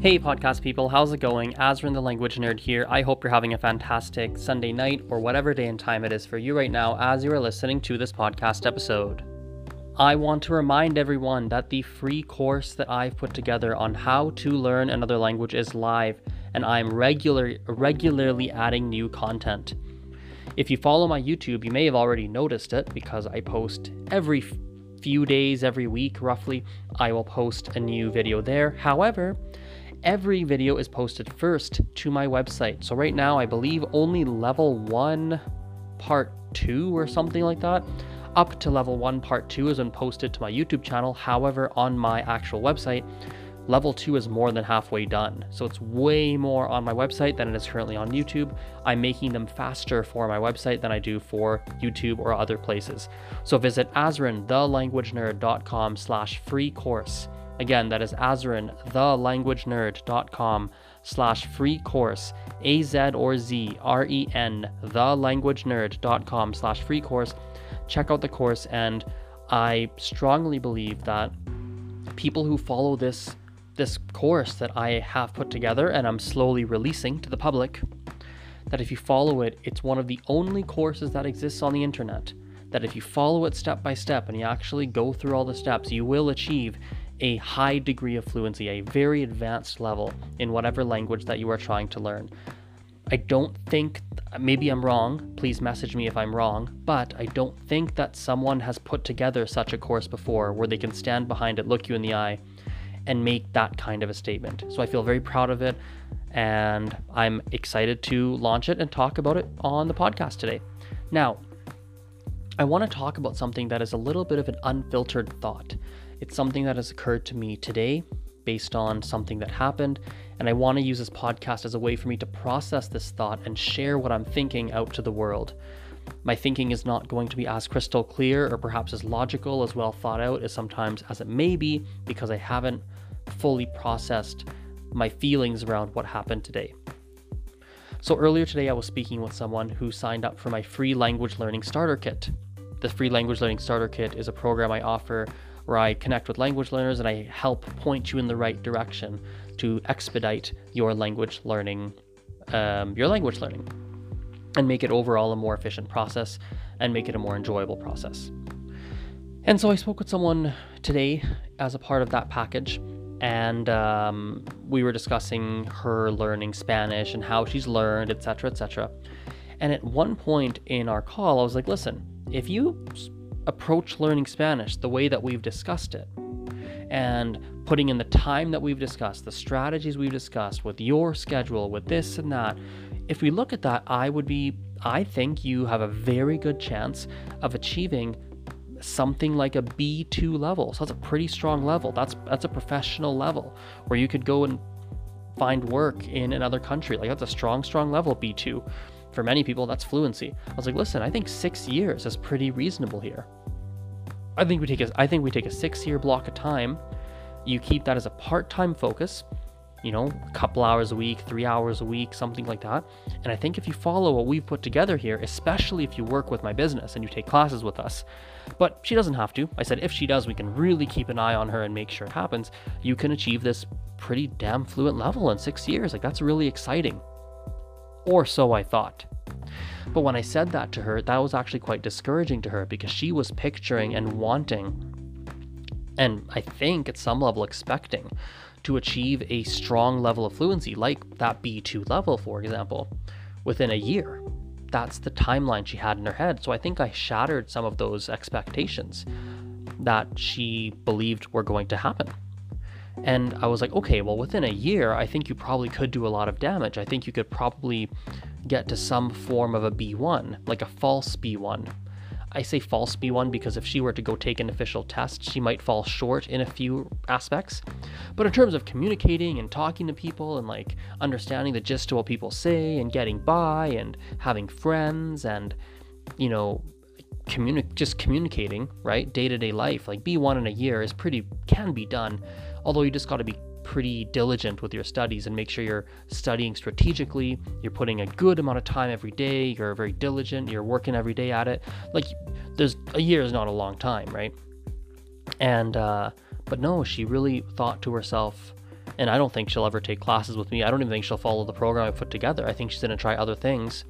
Hey, podcast people, how's it going? Azren the Language Nerd here. I hope you're having a fantastic Sunday night or whatever day and time it is for you right now as you are listening to this podcast episode. I want to remind everyone that the free course that I've put together on how to learn another language is live, and I'm regular, regularly adding new content. If you follow my YouTube, you may have already noticed it because I post every few days, every week roughly, I will post a new video there. However, every video is posted first to my website. So right now, I believe only level 1 part 2 or something like that up to level 1 part 2 has been posted to my YouTube channel. However, on my actual website, level 2 is more than halfway done. So it's way more on my website than it is currently on YouTube. I'm making them faster for my website than I do for YouTube or other places. So visit azrenthelanguagenerd.com slash free course. Again, that is azrenthelanguagenerd.com slash free course, A-Z or Z, R-E-N, thelanguagenerd.com slash free course. Check out the course, and I strongly believe that people who follow this this course that I have put together and I'm slowly releasing to the public, that if you follow it, it's one of the only courses that exists on the internet. That if you follow it step by step and you actually go through all the steps, you will achieve a high degree of fluency, a very advanced level in whatever language that you are trying to learn. I don't think, maybe I'm wrong, please message me if I'm wrong, but I don't think that someone has put together such a course before where they can stand behind it, look you in the eye, and make that kind of a statement. So I feel very proud of it, and I'm excited to launch it and talk about it on the podcast today. Now, I want to talk about something that is a little bit of an unfiltered thought. It's something that has occurred to me today based on something that happened, and I want to use this podcast as a way for me to process this thought and share what I'm thinking out to the world. My thinking is not going to be as crystal clear or perhaps as logical, as well thought out as sometimes as it may be because I haven't fully processed my feelings around what happened today. So, earlier today, I was speaking with someone who signed up for my free language learning starter kit. The free language learning starter kit is a program I offer where I connect with language learners and I help point you in the right direction to expedite your language learning, um, your language learning, and make it overall a more efficient process and make it a more enjoyable process. And so I spoke with someone today as a part of that package, and um, we were discussing her learning Spanish and how she's learned, etc., etc. And at one point in our call, I was like, "Listen, if you approach learning Spanish the way that we've discussed it and putting in the time that we've discussed, the strategies we've discussed with your schedule, with this and that, if we look at that, I would be, I think you have a very good chance of achieving something like a B2 level. So that's a pretty strong level. That's that's a professional level where you could go and find work in another country. Like that's a strong, strong level B2. For many people, that's fluency. I was like, listen, I think six years is pretty reasonable here. I think we take a I think we take a six year block of time. You keep that as a part time focus, you know, a couple hours a week, three hours a week, something like that. And I think if you follow what we've put together here, especially if you work with my business and you take classes with us, but she doesn't have to. I said if she does, we can really keep an eye on her and make sure it happens. You can achieve this pretty damn fluent level in six years. Like that's really exciting. Or so I thought. But when I said that to her, that was actually quite discouraging to her because she was picturing and wanting, and I think at some level expecting, to achieve a strong level of fluency, like that B2 level, for example, within a year. That's the timeline she had in her head. So I think I shattered some of those expectations that she believed were going to happen. And I was like, okay, well, within a year, I think you probably could do a lot of damage. I think you could probably get to some form of a B1, like a false B1. I say false B1 because if she were to go take an official test, she might fall short in a few aspects. But in terms of communicating and talking to people and like understanding the gist of what people say and getting by and having friends and, you know, communi- just communicating, right? Day to day life, like B1 in a year is pretty, can be done. Although you just got to be pretty diligent with your studies and make sure you're studying strategically, you're putting a good amount of time every day, you're very diligent, you're working every day at it. Like there's a year is not a long time, right? And uh but no, she really thought to herself, And I don't think she'll ever take classes with me. I don't even think she'll follow the program I put together. I think she's going to try other things.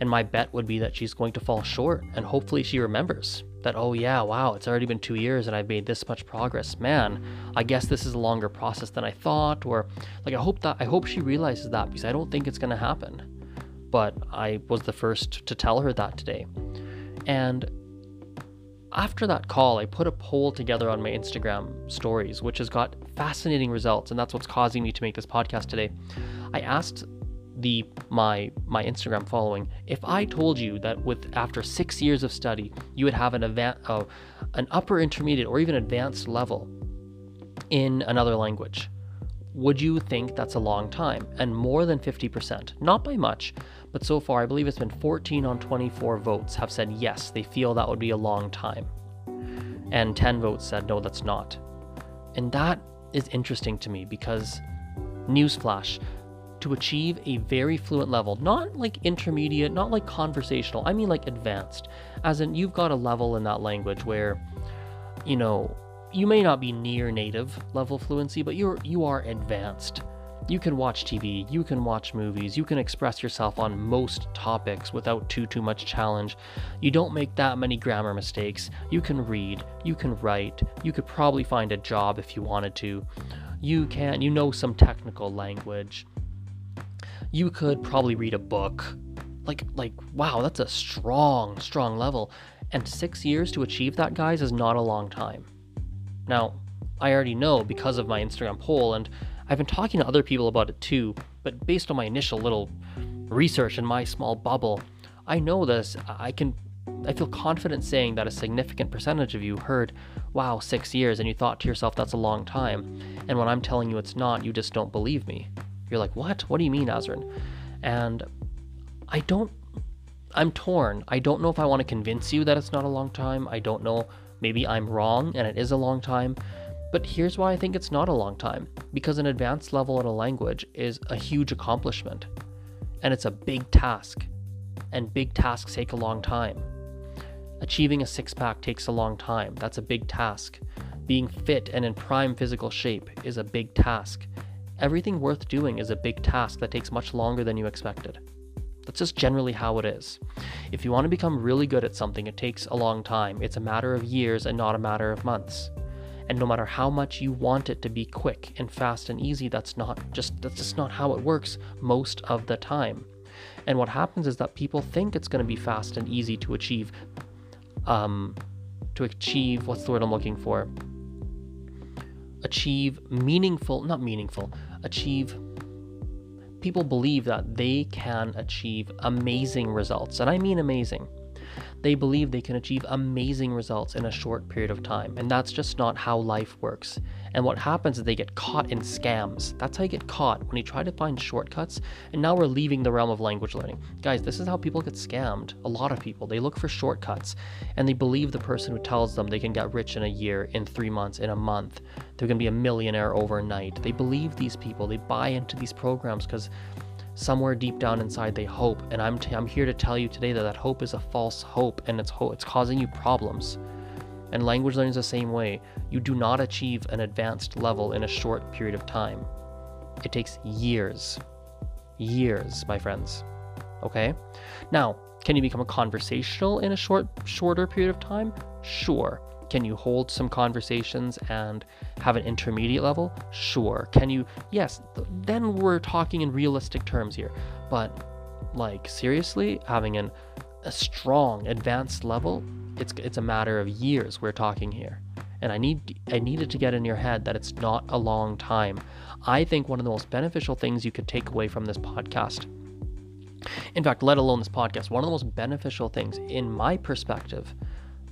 And my bet would be that she's going to fall short. And hopefully she remembers that, oh, yeah, wow, it's already been two years and I've made this much progress. Man, I guess this is a longer process than I thought. Or like, I hope that, I hope she realizes that because I don't think it's going to happen. But I was the first to tell her that today. And after that call, I put a poll together on my Instagram stories, which has got fascinating results, and that's what's causing me to make this podcast today. I asked the my my Instagram following if I told you that with after six years of study, you would have an advanced, uh, an upper intermediate or even advanced level in another language, would you think that's a long time? And more than 50%, not by much, but so far, I believe it's been 14 on 24 votes have said yes, they feel that would be a long time. And 10 votes said no, that's not. And that is interesting to me because, newsflash, to achieve a very fluent level, not like intermediate, not like conversational, I mean like advanced, as in you've got a level in that language where, you know, you may not be near native level fluency, but you're you are advanced you can watch TV, you can watch movies, you can express yourself on most topics without too too much challenge. You don't make that many grammar mistakes. You can read, you can write, you could probably find a job if you wanted to. You can you know some technical language. You could probably read a book. Like like wow, that's a strong strong level. And 6 years to achieve that guys is not a long time. Now, I already know because of my Instagram poll and I've been talking to other people about it too, but based on my initial little research in my small bubble, I know this. I can I feel confident saying that a significant percentage of you heard, wow, six years, and you thought to yourself, that's a long time. And when I'm telling you it's not, you just don't believe me. You're like, what? What do you mean, Azren? And I don't, I'm torn. I don't know if I want to convince you that it's not a long time. I don't know. Maybe I'm wrong and it is a long time. But here's why I think it's not a long time because an advanced level in a language is a huge accomplishment and it's a big task, and big tasks take a long time. Achieving a six pack takes a long time. That's a big task. Being fit and in prime physical shape is a big task. Everything worth doing is a big task that takes much longer than you expected. That's just generally how it is. If you want to become really good at something, it takes a long time. It's a matter of years and not a matter of months. And no matter how much you want it to be quick and fast and easy, that's not just that's just not how it works most of the time. And what happens is that people think it's going to be fast and easy to achieve um to achieve what's the word I'm looking for? Achieve meaningful, not meaningful, achieve people believe that they can achieve amazing results. And I mean amazing they believe they can achieve amazing results in a short period of time. And that's just not how life works. And what happens is they get caught in scams. That's how you get caught when you try to find shortcuts. And now we're leaving the realm of language learning. Guys, this is how people get scammed. A lot of people, they look for shortcuts and they believe the person who tells them they can get rich in a year, in three months, in a month. They're going to be a millionaire overnight. They believe these people. They buy into these programs because somewhere deep down inside they hope. And I'm, t- I'm here to tell you today that that hope is a false hope and it's ho- it's causing you problems. And language learning is the same way. You do not achieve an advanced level in a short period of time. It takes years. Years my friends. Okay? Now can you become a conversational in a short shorter period of time? Sure can you hold some conversations and have an intermediate level? Sure. Can you? Yes, then we're talking in realistic terms here. But like seriously, having an a strong advanced level, it's it's a matter of years we're talking here. And I need I needed to get in your head that it's not a long time. I think one of the most beneficial things you could take away from this podcast in fact, let alone this podcast, one of the most beneficial things in my perspective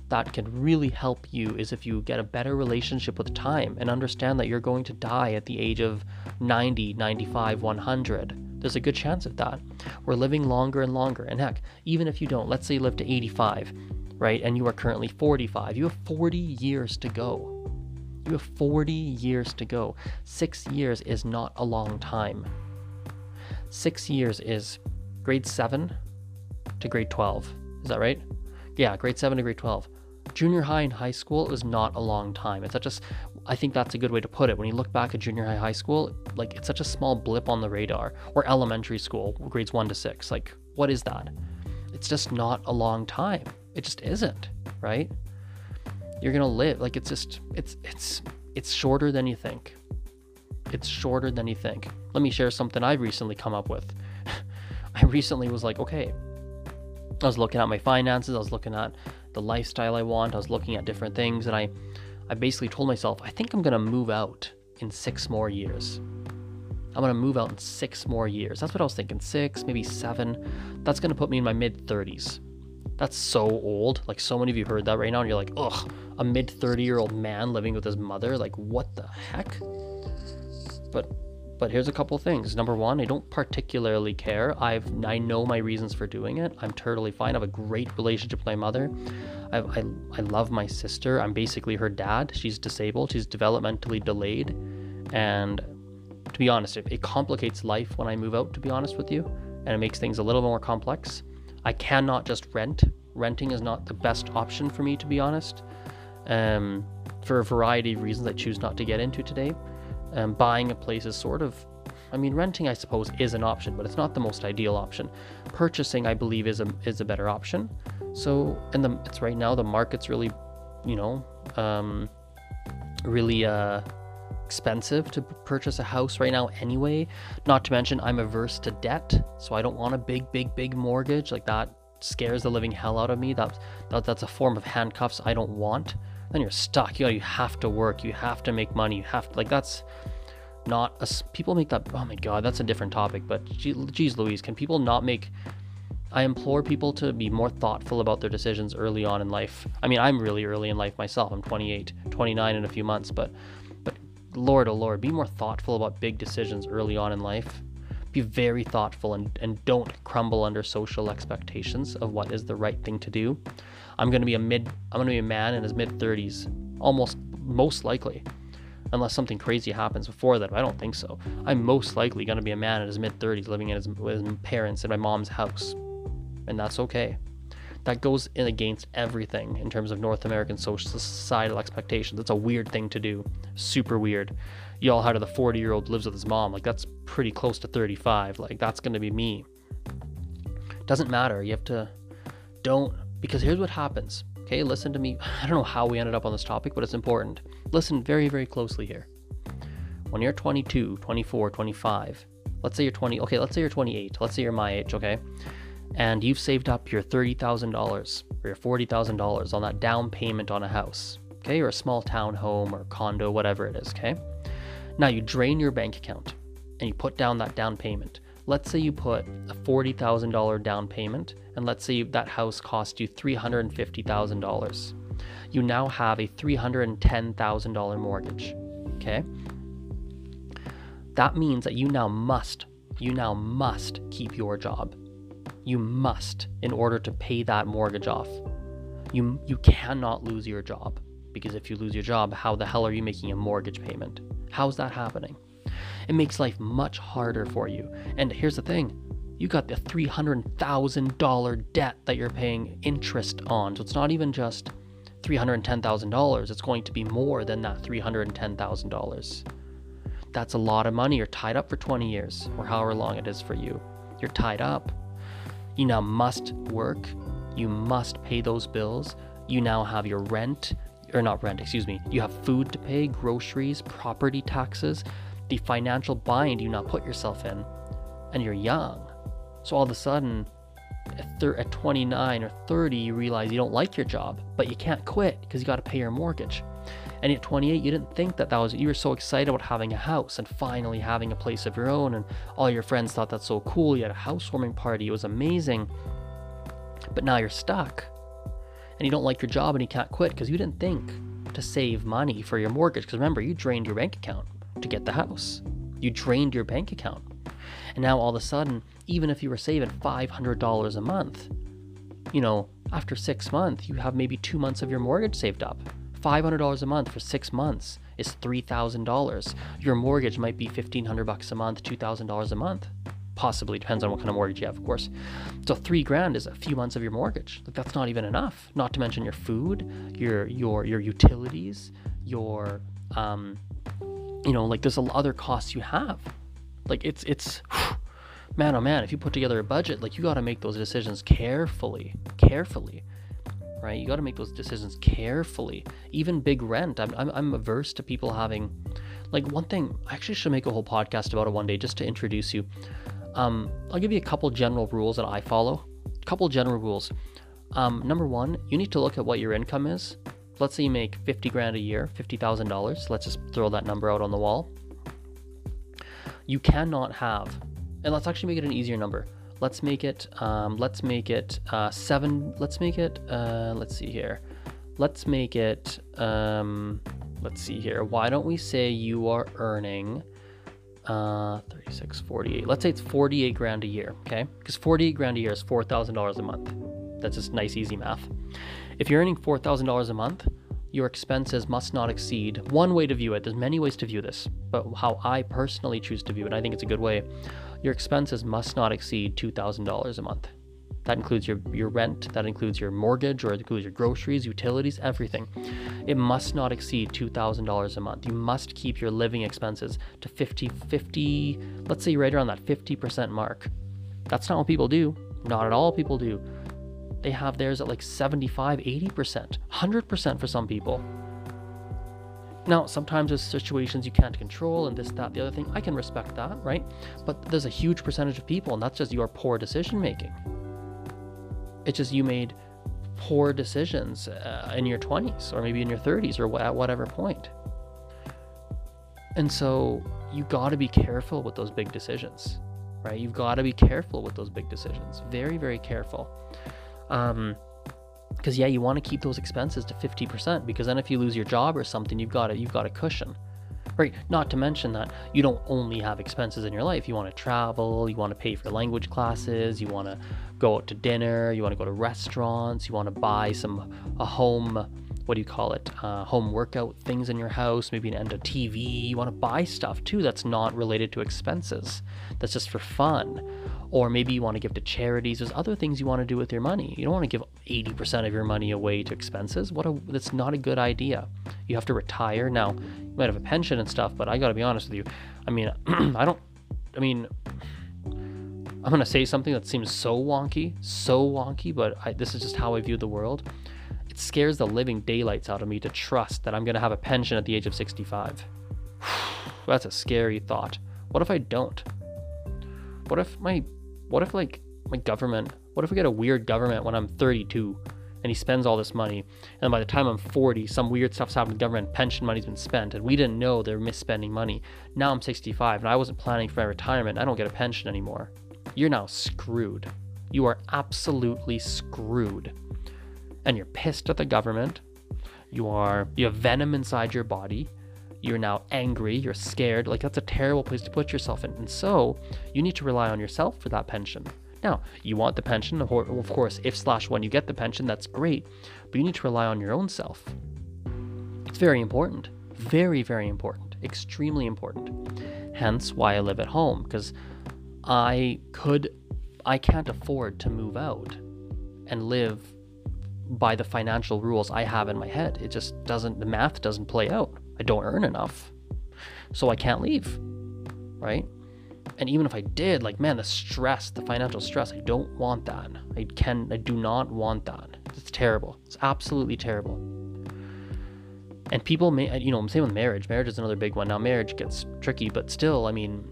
that can really help you is if you get a better relationship with time and understand that you're going to die at the age of 90, 95, 100. There's a good chance of that. We're living longer and longer. And heck, even if you don't, let's say you live to 85, right? And you are currently 45, you have 40 years to go. You have 40 years to go. Six years is not a long time. Six years is grade 7 to grade 12. Is that right? Yeah, grade 7 to grade 12 Junior high and high school is not a long time. It's such a, I think that's a good way to put it. When you look back at junior high, high school, like it's such a small blip on the radar. Or elementary school, grades one to six. Like, what is that? It's just not a long time. It just isn't, right? You're gonna live like it's just it's it's it's shorter than you think. It's shorter than you think. Let me share something I've recently come up with. I recently was like, okay, I was looking at my finances, I was looking at the lifestyle I want, I was looking at different things, and I, I basically told myself, I think I'm gonna move out in six more years. I'm gonna move out in six more years. That's what I was thinking, six, maybe seven. That's gonna put me in my mid 30s. That's so old. Like so many of you heard that right now, and you're like, ugh, a mid 30 year old man living with his mother. Like, what the heck? But but here's a couple things. Number one, I don't particularly care. I've I know my reasons for doing it. I'm totally fine. I have a great relationship with my mother. I, I, I love my sister. I'm basically her dad. She's disabled. She's developmentally delayed, and to be honest, it, it complicates life when I move out. To be honest with you, and it makes things a little more complex. I cannot just rent. Renting is not the best option for me, to be honest. Um, for a variety of reasons I choose not to get into today. Um, buying a place is sort of, I mean, renting I suppose is an option, but it's not the most ideal option. Purchasing, I believe, is a is a better option. So, and the it's right now the market's really, you know, um, really uh, expensive to purchase a house right now anyway. Not to mention, I'm averse to debt, so I don't want a big, big, big mortgage like that. Scares the living hell out of me. That, that that's a form of handcuffs I don't want. Then you're stuck. You know, you have to work. You have to make money. You have to like that's not a, people make that. Oh my god, that's a different topic. But geez, Louise, can people not make I implore people to be more thoughtful about their decisions early on in life. I mean, I'm really early in life myself. I'm 28, 29 in a few months, but but Lord, oh Lord, be more thoughtful about big decisions early on in life. Be very thoughtful and, and don't crumble under social expectations of what is the right thing to do. I'm gonna be a mid I'm gonna be a man in his mid 30s, almost most likely. Unless something crazy happens before that, I don't think so. I'm most likely gonna be a man in his mid 30s living in his, with his parents in my mom's house. And that's okay that goes in against everything in terms of North American social societal expectations. It's a weird thing to do. Super weird. Y'all how to the 40 year old lives with his mom. Like that's pretty close to 35. Like that's gonna be me. Doesn't matter. You have to don't because here's what happens. Okay, listen to me. I don't know how we ended up on this topic, but it's important. Listen very, very closely here. When you're 22, 24, 25, let's say you're 20, okay, let's say you're 28, let's say you're my age, okay? And you've saved up your $30,000 or your $40,000 on that down payment on a house, okay, or a small town home or condo, whatever it is, okay? Now you drain your bank account and you put down that down payment. Let's say you put a $40,000 down payment, and let's say that house cost you $350,000. You now have a $310,000 mortgage, okay? That means that you now must, you now must keep your job you must in order to pay that mortgage off. You you cannot lose your job because if you lose your job, how the hell are you making a mortgage payment? How's that happening? It makes life much harder for you. And here's the thing, you got the $300,000 debt that you're paying interest on. So it's not even just $310,000, it's going to be more than that $310,000. That's a lot of money. You're tied up for 20 years or however long it is for you. You're tied up. You now must work. You must pay those bills. You now have your rent, or not rent, excuse me. You have food to pay, groceries, property taxes, the financial bind you now put yourself in. And you're young. So all of a sudden, at, thir- at 29 or 30, you realize you don't like your job, but you can't quit because you got to pay your mortgage. And at 28, you didn't think that that was, you were so excited about having a house and finally having a place of your own. And all your friends thought that's so cool. You had a housewarming party. It was amazing. But now you're stuck and you don't like your job and you can't quit because you didn't think to save money for your mortgage. Because remember, you drained your bank account to get the house, you drained your bank account. And now all of a sudden, even if you were saving $500 a month, you know, after six months, you have maybe two months of your mortgage saved up. $500 a month for six months is $3,000. Your mortgage might be 1500 bucks a month, $2,000 a month. possibly depends on what kind of mortgage you have, of course. So three grand is a few months of your mortgage. Like that's not even enough. Not to mention your food, your your your utilities, your um, you know, like there's other costs you have. Like it's it's man oh man, if you put together a budget, like you got to make those decisions carefully, carefully. Right? You got to make those decisions carefully. Even big rent. I'm, I'm, I'm averse to people having, like, one thing, I actually should make a whole podcast about it one day just to introduce you. Um, I'll give you a couple general rules that I follow. A couple general rules. Um, number one, you need to look at what your income is. Let's say you make 50 grand a year, $50,000. Let's just throw that number out on the wall. You cannot have, and let's actually make it an easier number. Let's make it, um, let's make it uh, seven, let's make it, uh, let's see here. Let's make it, um, let's see here. Why don't we say you are earning uh, 36, 48. Let's say it's 48 grand a year, okay? Because 48 grand a year is $4,000 a month. That's just nice, easy math. If you're earning $4,000 a month, your expenses must not exceed one way to view it. There's many ways to view this, but how I personally choose to view it, I think it's a good way. Your expenses must not exceed $2,000 a month. That includes your, your rent, that includes your mortgage, or it includes your groceries, utilities, everything. It must not exceed $2,000 a month. You must keep your living expenses to 50, 50, let's say right around that 50% mark. That's not what people do. Not at all people do. They have theirs at like 75, 80%, 100% for some people. Now, sometimes there's situations you can't control and this, that, the other thing. I can respect that, right? But there's a huge percentage of people, and that's just your poor decision making. It's just you made poor decisions uh, in your 20s or maybe in your 30s or at whatever point. And so you got to be careful with those big decisions, right? You've got to be careful with those big decisions. Very, very careful. Um, because yeah, you want to keep those expenses to 50% because then if you lose your job or something, you've got a, you've got a cushion. Right, not to mention that you don't only have expenses in your life. You want to travel, you want to pay for language classes, you want to go out to dinner, you want to go to restaurants, you want to buy some a home what do you call it uh, home workout things in your house maybe an end a tv you want to buy stuff too that's not related to expenses that's just for fun or maybe you want to give to charities. There's other things you want to do with your money. You don't want to give 80% of your money away to expenses. What a that's not a good idea. You have to retire. Now you might have a pension and stuff but i got to be honest with you. I mean i don't i mean i'm going to say something that seems so wonky so wonky but I, this is just how i view the world. It scares the living daylights out of me to trust that I'm going to have a pension at the age of 65. That's a scary thought. What if I don't? What if my what if like my government, what if we get a weird government when I'm 32 and he spends all this money and by the time I'm 40 some weird stuff's happened to government, pension money's been spent and we didn't know they're misspending money. Now I'm 65 and I wasn't planning for my retirement. I don't get a pension anymore. You're now screwed. You are absolutely screwed and you're pissed at the government. You are you have venom inside your body. You're now angry, you're scared. Like that's a terrible place to put yourself in. And so, you need to rely on yourself for that pension. Now, you want the pension, of course, if slash when you get the pension, that's great, but you need to rely on your own self. It's very important. Very, very important. Extremely important. Hence why I live at home, because I could, I can't afford to move out and live by the financial rules I have in my head. It just doesn't, the math doesn't play out. I don't earn enough. So I can't leave. Right? And even if I did, like, man, the stress, the financial stress, I don't want that. I can, I do not want that. It's terrible. It's absolutely terrible. And people may, you know, I'm saying with marriage. Marriage is another big one. Now, marriage gets tricky, but still, I mean,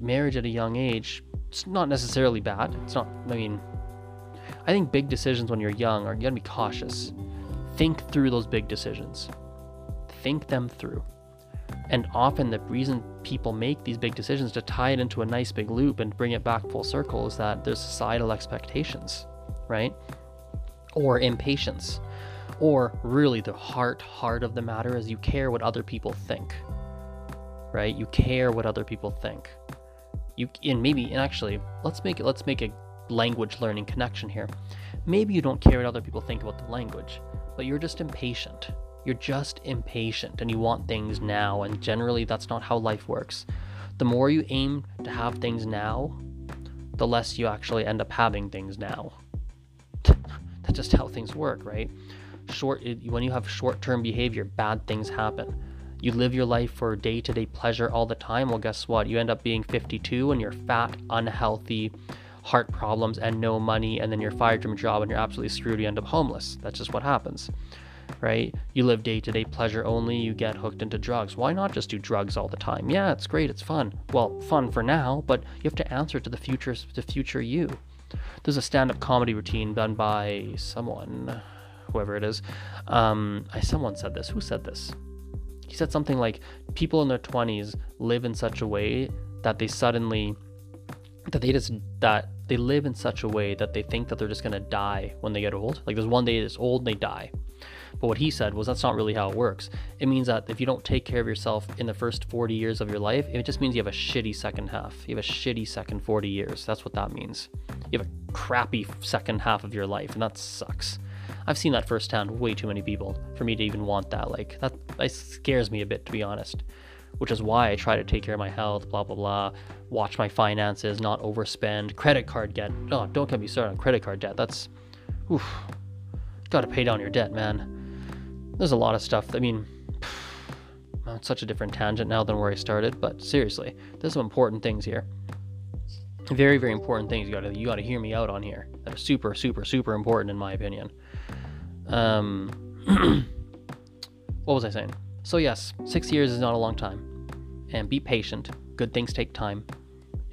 marriage at a young age, it's not necessarily bad. It's not, I mean, I think big decisions when you're young are you gotta be cautious. Think through those big decisions. Think them through. And often the reason people make these big decisions to tie it into a nice big loop and bring it back full circle is that there's societal expectations, right? Or impatience. Or really the heart heart of the matter is you care what other people think. Right? You care what other people think. You and maybe and actually let's make it let's make a language learning connection here. Maybe you don't care what other people think about the language, but you're just impatient. You're just impatient and you want things now, and generally that's not how life works. The more you aim to have things now, the less you actually end up having things now. That's just how things work, right? Short when you have short-term behavior, bad things happen. You live your life for day-to-day pleasure all the time. Well, guess what? You end up being 52 and you're fat, unhealthy, heart problems, and no money, and then you're fired from your job and you're absolutely screwed. You end up homeless. That's just what happens right? You live day to day pleasure only, you get hooked into drugs. Why not just do drugs all the time? Yeah, it's great, it's fun. Well, fun for now, but you have to answer to the future the future you. There's a stand-up comedy routine done by someone, whoever it is. Um, I, someone said this. Who said this? He said something like, "People in their 20s live in such a way that they suddenly, that they just that they live in such a way that they think that they're just gonna die when they get old. Like there's one day it's old and they die. But what he said was that's not really how it works. It means that if you don't take care of yourself in the first 40 years of your life, it just means you have a shitty second half. You have a shitty second 40 years. That's what that means. You have a crappy second half of your life, and that sucks. I've seen that firsthand way too many people for me to even want that. Like that, that scares me a bit to be honest. Which is why I try to take care of my health, blah blah blah, watch my finances, not overspend, credit card debt. Oh, don't get me started on credit card debt. That's oof. Gotta pay down your debt, man there's a lot of stuff. I mean, it's such a different tangent now than where I started, but seriously, there's some important things here. Very, very important things. You gotta you gotta hear me out on here. That are super, super, super important in my opinion. Um, what was I saying? So yes, six years is not a long time, and be patient. Good things take time.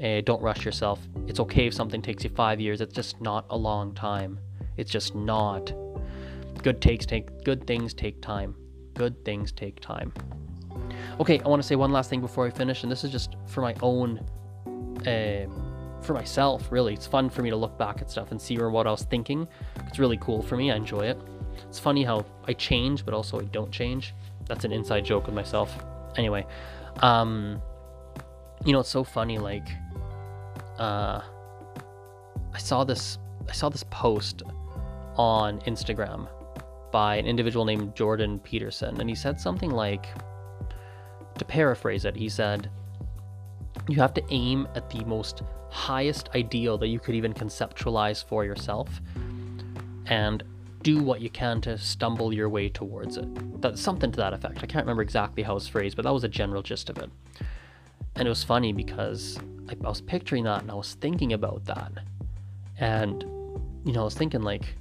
Uh, don't rush yourself. It's okay if something takes you five years. It's just not a long time. It's just not good takes take good things take time. Good things take time. Okay, I want to say one last thing before I finish, and this is just for my own, uh, for myself. Really, it's fun for me to look back at stuff and see where what I was thinking. It's really cool for me. I enjoy it. It's funny how I change, but also I don't change. That's an inside joke with myself. Anyway, um, you know, it's so funny. Like, uh, I saw this. I saw this post on Instagram by an individual named Jordan Peterson, and he said something like, to paraphrase it, he said, You have to aim at the most highest ideal that you could even conceptualize for yourself and do what you can to stumble your way towards it. That's something to that effect. I can't remember exactly how it's phrased, but that was a general gist of it. And it was funny because I, I was picturing that and I was thinking about that. And, you know, I was thinking, like,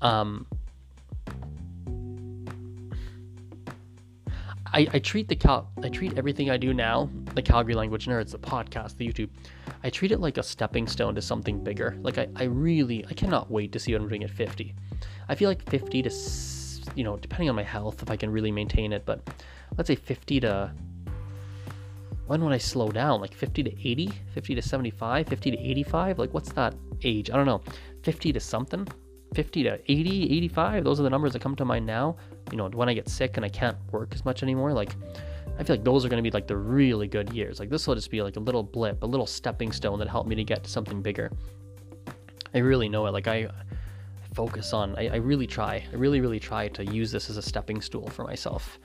um, I, I treat the Cal I treat everything I do now, the Calgary Language Nerds, the podcast, the YouTube, I treat it like a stepping stone to something bigger. Like I, I really I cannot wait to see what I'm doing at 50. I feel like 50 to you know, depending on my health, if I can really maintain it, but let's say 50 to when would I slow down? Like 50 to 80, 50 to 75, 50 to 85? Like what's that age? I don't know. 50 to something? 50 to 80, 85. Those are the numbers that come to mind now. You know, when I get sick and I can't work as much anymore, like I feel like those are going to be like the really good years. Like this will just be like a little blip, a little stepping stone that helped me to get to something bigger. I really know it. Like I focus on, I, I really try, I really, really try to use this as a stepping stool for myself.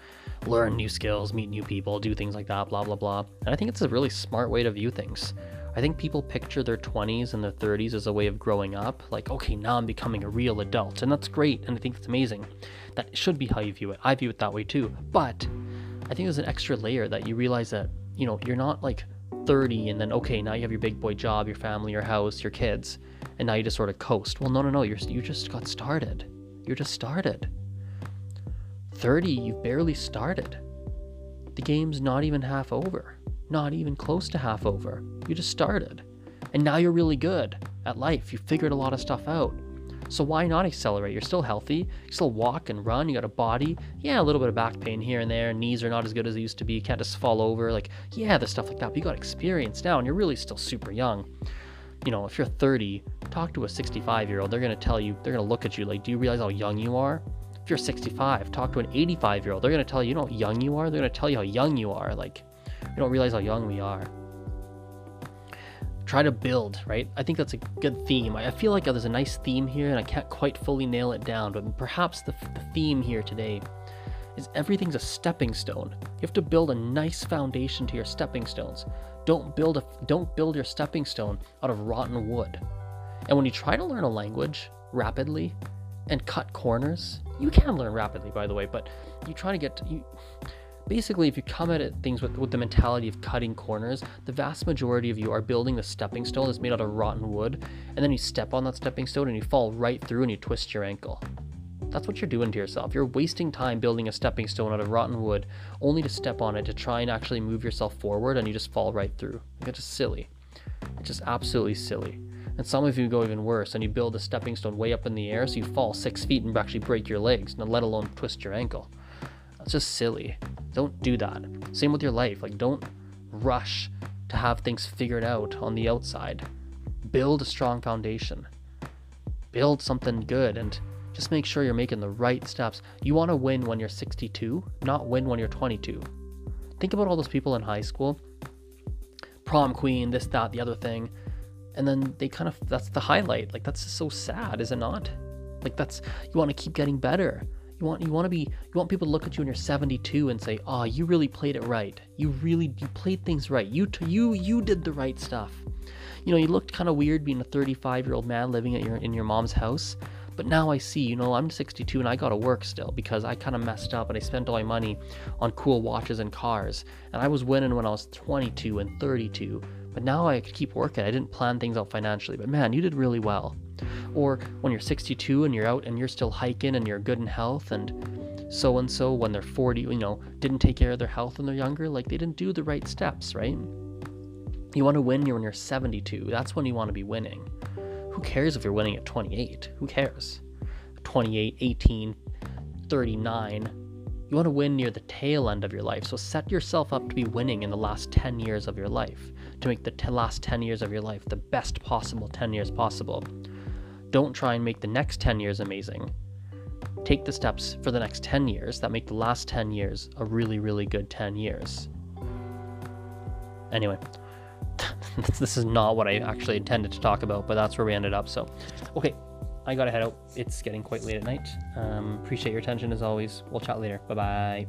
Learn new skills, meet new people, do things like that, blah, blah, blah. And I think it's a really smart way to view things. I think people picture their 20s and their 30s as a way of growing up, like, okay, now I'm becoming a real adult, and that's great, and I think that's amazing. That should be how you view it. I view it that way too. But I think there's an extra layer that you realize that, you know, you're not like 30 and then, okay, now you have your big boy job, your family, your house, your kids, and now you just sort of coast. Well, no, no, no, you're, you just got started. You're just started. 30, you've barely started. The game's not even half over not even close to half over. You just started. And now you're really good at life. You figured a lot of stuff out. So why not accelerate? You're still healthy. You still walk and run. You got a body. Yeah, a little bit of back pain here and there. Knees are not as good as they used to be. You can't just fall over. Like, yeah, there's stuff like that. But you got experience now and you're really still super young. You know, if you're 30, talk to a 65 year old. They're going to tell you, they're going to look at you like, do you realize how young you are? If you're 65, talk to an 85 year old. They're going to tell you, you know how young you are? They're going to tell you how young you are. Like, we don't realize how young we are. Try to build, right? I think that's a good theme. I feel like there's a nice theme here, and I can't quite fully nail it down, but perhaps the, the theme here today is everything's a stepping stone. You have to build a nice foundation to your stepping stones. Don't build a don't build your stepping stone out of rotten wood. And when you try to learn a language rapidly and cut corners, you can learn rapidly by the way, but you try to get you basically if you come at things with, with the mentality of cutting corners the vast majority of you are building the stepping stone that's made out of rotten wood and then you step on that stepping stone and you fall right through and you twist your ankle. That's what you're doing to yourself. You're wasting time building a stepping stone out of rotten wood only to step on it to try and actually move yourself forward and you just fall right through. It's just silly. It's just absolutely silly. And some of you go even worse and you build a stepping stone way up in the air so you fall six feet and actually break your legs let alone twist your ankle that's just silly. Don't do that. Same with your life. Like, don't rush to have things figured out on the outside. Build a strong foundation. Build something good and just make sure you're making the right steps. You want to win when you're 62, not win when you're 22. Think about all those people in high school prom queen, this, that, the other thing. And then they kind of, that's the highlight. Like, that's just so sad, is it not? Like, that's, you want to keep getting better. You want you want to be you want people to look at you when you're 72 and say, "Oh, you really played it right. You really you played things right. You t- you you did the right stuff." You know, you looked kind of weird being a 35-year-old man living at your in your mom's house, but now I see, you know, I'm 62 and I got to work still because I kind of messed up and I spent all my money on cool watches and cars. And I was winning when I was 22 and 32, but now I could keep working. I didn't plan things out financially, but man, you did really well. Or when you're 62 and you're out and you're still hiking and you're good in health and so and so when they're 40, you know, didn't take care of their health when they're younger, like they didn't do the right steps, right? You want to win when you're 72. That's when you want to be winning. Who cares if you're winning at 28? Who cares? 28, 18, 39. You want to win near the tail end of your life. So set yourself up to be winning in the last 10 years of your life, to make the t- last 10 years of your life the best possible 10 years possible. Don't try and make the next 10 years amazing. Take the steps for the next 10 years that make the last 10 years a really, really good 10 years. Anyway, this is not what I actually intended to talk about, but that's where we ended up. So, okay, I gotta head out. It's getting quite late at night. Um, appreciate your attention as always. We'll chat later. Bye bye.